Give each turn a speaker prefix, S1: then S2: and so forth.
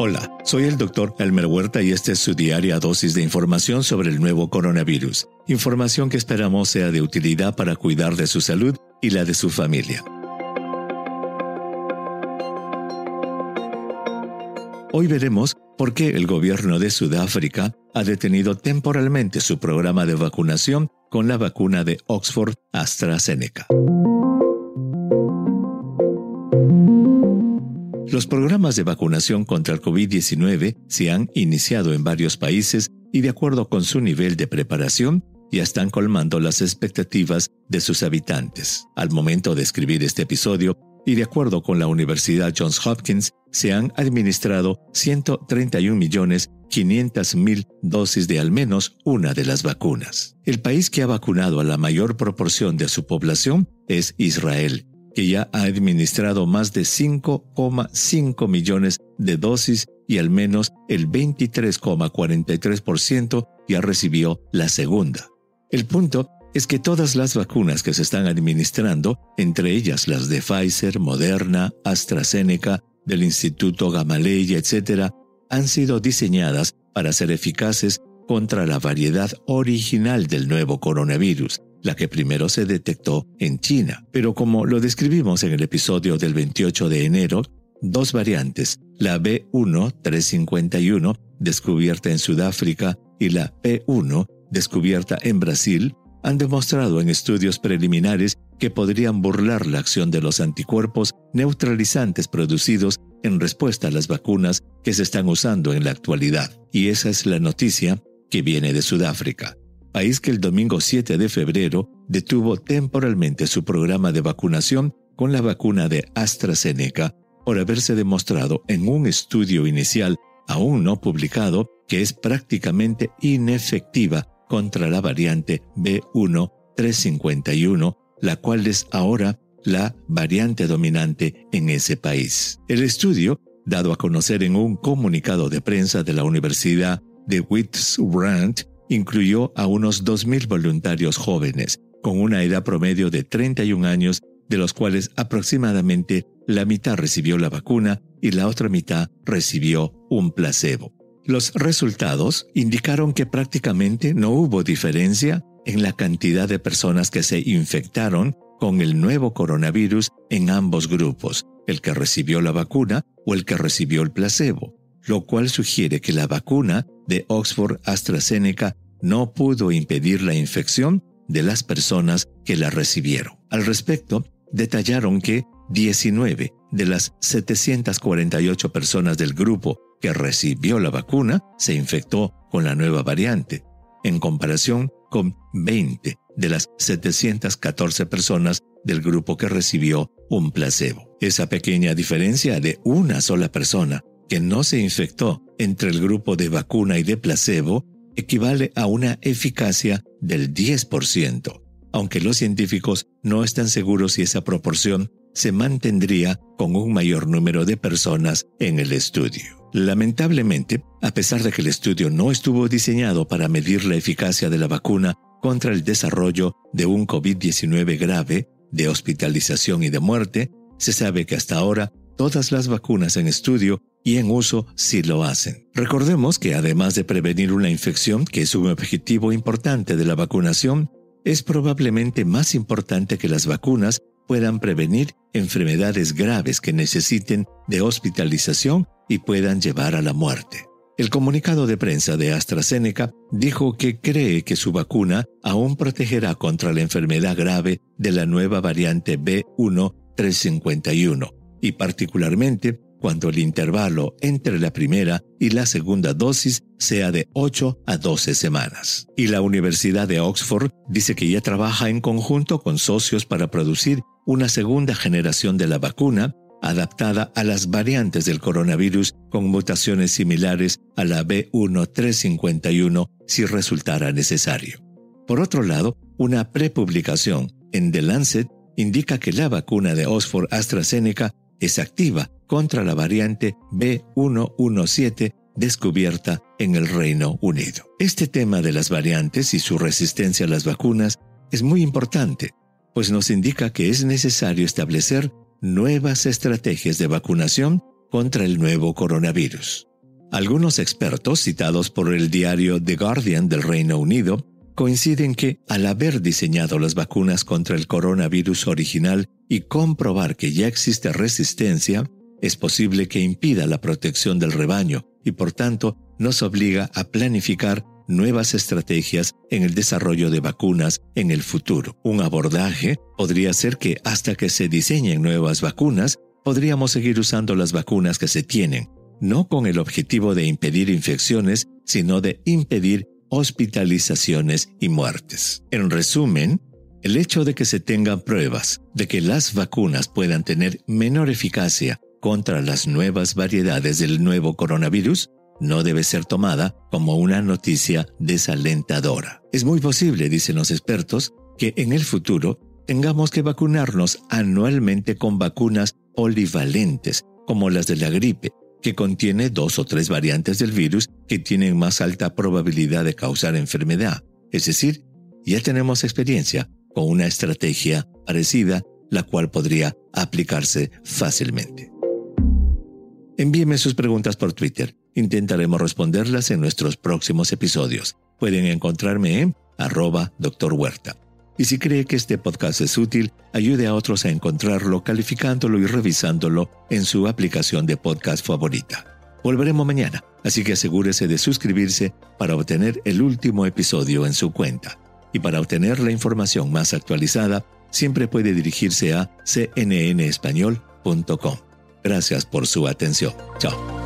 S1: Hola, soy el doctor Elmer Huerta y esta es su diaria dosis de información sobre el nuevo coronavirus. Información que esperamos sea de utilidad para cuidar de su salud y la de su familia. Hoy veremos por qué el gobierno de Sudáfrica ha detenido temporalmente su programa de vacunación con la vacuna de Oxford AstraZeneca. Los programas de vacunación contra el COVID-19 se han iniciado en varios países y de acuerdo con su nivel de preparación, ya están colmando las expectativas de sus habitantes. Al momento de escribir este episodio, y de acuerdo con la Universidad Johns Hopkins, se han administrado 131.500.000 dosis de al menos una de las vacunas. El país que ha vacunado a la mayor proporción de su población es Israel, que ya ha administrado más de 5,5 millones de dosis y al menos el 23,43% ya recibió la segunda. El punto es que todas las vacunas que se están administrando, entre ellas las de Pfizer, Moderna, AstraZeneca, del Instituto Gamaleya, etc., han sido diseñadas para ser eficaces contra la variedad original del nuevo coronavirus, la que primero se detectó en China. Pero como lo describimos en el episodio del 28 de enero, dos variantes, la B1-351, descubierta en Sudáfrica, y la P1, descubierta en Brasil, han demostrado en estudios preliminares que podrían burlar la acción de los anticuerpos neutralizantes producidos en respuesta a las vacunas que se están usando en la actualidad. Y esa es la noticia que viene de Sudáfrica país que el domingo 7 de febrero detuvo temporalmente su programa de vacunación con la vacuna de AstraZeneca por haberse demostrado en un estudio inicial aún no publicado que es prácticamente inefectiva contra la variante B1-351, la cual es ahora la variante dominante en ese país. El estudio, dado a conocer en un comunicado de prensa de la Universidad de Witwatersrand, incluyó a unos 2.000 voluntarios jóvenes, con una edad promedio de 31 años, de los cuales aproximadamente la mitad recibió la vacuna y la otra mitad recibió un placebo. Los resultados indicaron que prácticamente no hubo diferencia en la cantidad de personas que se infectaron con el nuevo coronavirus en ambos grupos, el que recibió la vacuna o el que recibió el placebo, lo cual sugiere que la vacuna de Oxford AstraZeneca no pudo impedir la infección de las personas que la recibieron. Al respecto, detallaron que 19 de las 748 personas del grupo que recibió la vacuna se infectó con la nueva variante, en comparación con 20 de las 714 personas del grupo que recibió un placebo. Esa pequeña diferencia de una sola persona que no se infectó entre el grupo de vacuna y de placebo equivale a una eficacia del 10%, aunque los científicos no están seguros si esa proporción se mantendría con un mayor número de personas en el estudio. Lamentablemente, a pesar de que el estudio no estuvo diseñado para medir la eficacia de la vacuna contra el desarrollo de un COVID-19 grave, de hospitalización y de muerte, se sabe que hasta ahora todas las vacunas en estudio y en uso sí lo hacen. Recordemos que además de prevenir una infección, que es un objetivo importante de la vacunación, es probablemente más importante que las vacunas puedan prevenir enfermedades graves que necesiten de hospitalización y puedan llevar a la muerte. El comunicado de prensa de AstraZeneca dijo que cree que su vacuna aún protegerá contra la enfermedad grave de la nueva variante B1351 y particularmente cuando el intervalo entre la primera y la segunda dosis sea de 8 a 12 semanas. Y la Universidad de Oxford dice que ya trabaja en conjunto con socios para producir una segunda generación de la vacuna adaptada a las variantes del coronavirus con mutaciones similares a la B1351 si resultara necesario. Por otro lado, una prepublicación en The Lancet indica que la vacuna de Oxford AstraZeneca es activa contra la variante B117 descubierta en el Reino Unido. Este tema de las variantes y su resistencia a las vacunas es muy importante, pues nos indica que es necesario establecer nuevas estrategias de vacunación contra el nuevo coronavirus. Algunos expertos citados por el diario The Guardian del Reino Unido coinciden que, al haber diseñado las vacunas contra el coronavirus original y comprobar que ya existe resistencia, es posible que impida la protección del rebaño y por tanto nos obliga a planificar nuevas estrategias en el desarrollo de vacunas en el futuro. Un abordaje podría ser que hasta que se diseñen nuevas vacunas, podríamos seguir usando las vacunas que se tienen, no con el objetivo de impedir infecciones, sino de impedir hospitalizaciones y muertes. En resumen, el hecho de que se tengan pruebas de que las vacunas puedan tener menor eficacia contra las nuevas variedades del nuevo coronavirus no debe ser tomada como una noticia desalentadora. Es muy posible, dicen los expertos, que en el futuro tengamos que vacunarnos anualmente con vacunas polivalentes, como las de la gripe, que contiene dos o tres variantes del virus que tienen más alta probabilidad de causar enfermedad. Es decir, ya tenemos experiencia con una estrategia parecida, la cual podría aplicarse fácilmente. Envíeme sus preguntas por Twitter. Intentaremos responderlas en nuestros próximos episodios. Pueden encontrarme en arroba Dr. Huerta. Y si cree que este podcast es útil, ayude a otros a encontrarlo calificándolo y revisándolo en su aplicación de podcast favorita. Volveremos mañana, así que asegúrese de suscribirse para obtener el último episodio en su cuenta. Y para obtener la información más actualizada, siempre puede dirigirse a cnnespañol.com. Gracias por su atención. Chao.